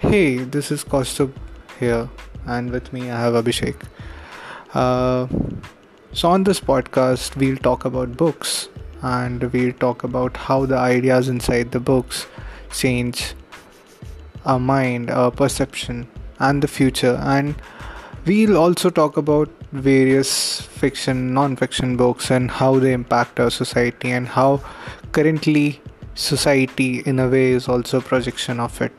Hey, this is Kostub here, and with me I have Abhishek. Uh, so, on this podcast, we'll talk about books and we'll talk about how the ideas inside the books change our mind, our perception, and the future. And we'll also talk about various fiction, non fiction books and how they impact our society and how currently society, in a way, is also a projection of it.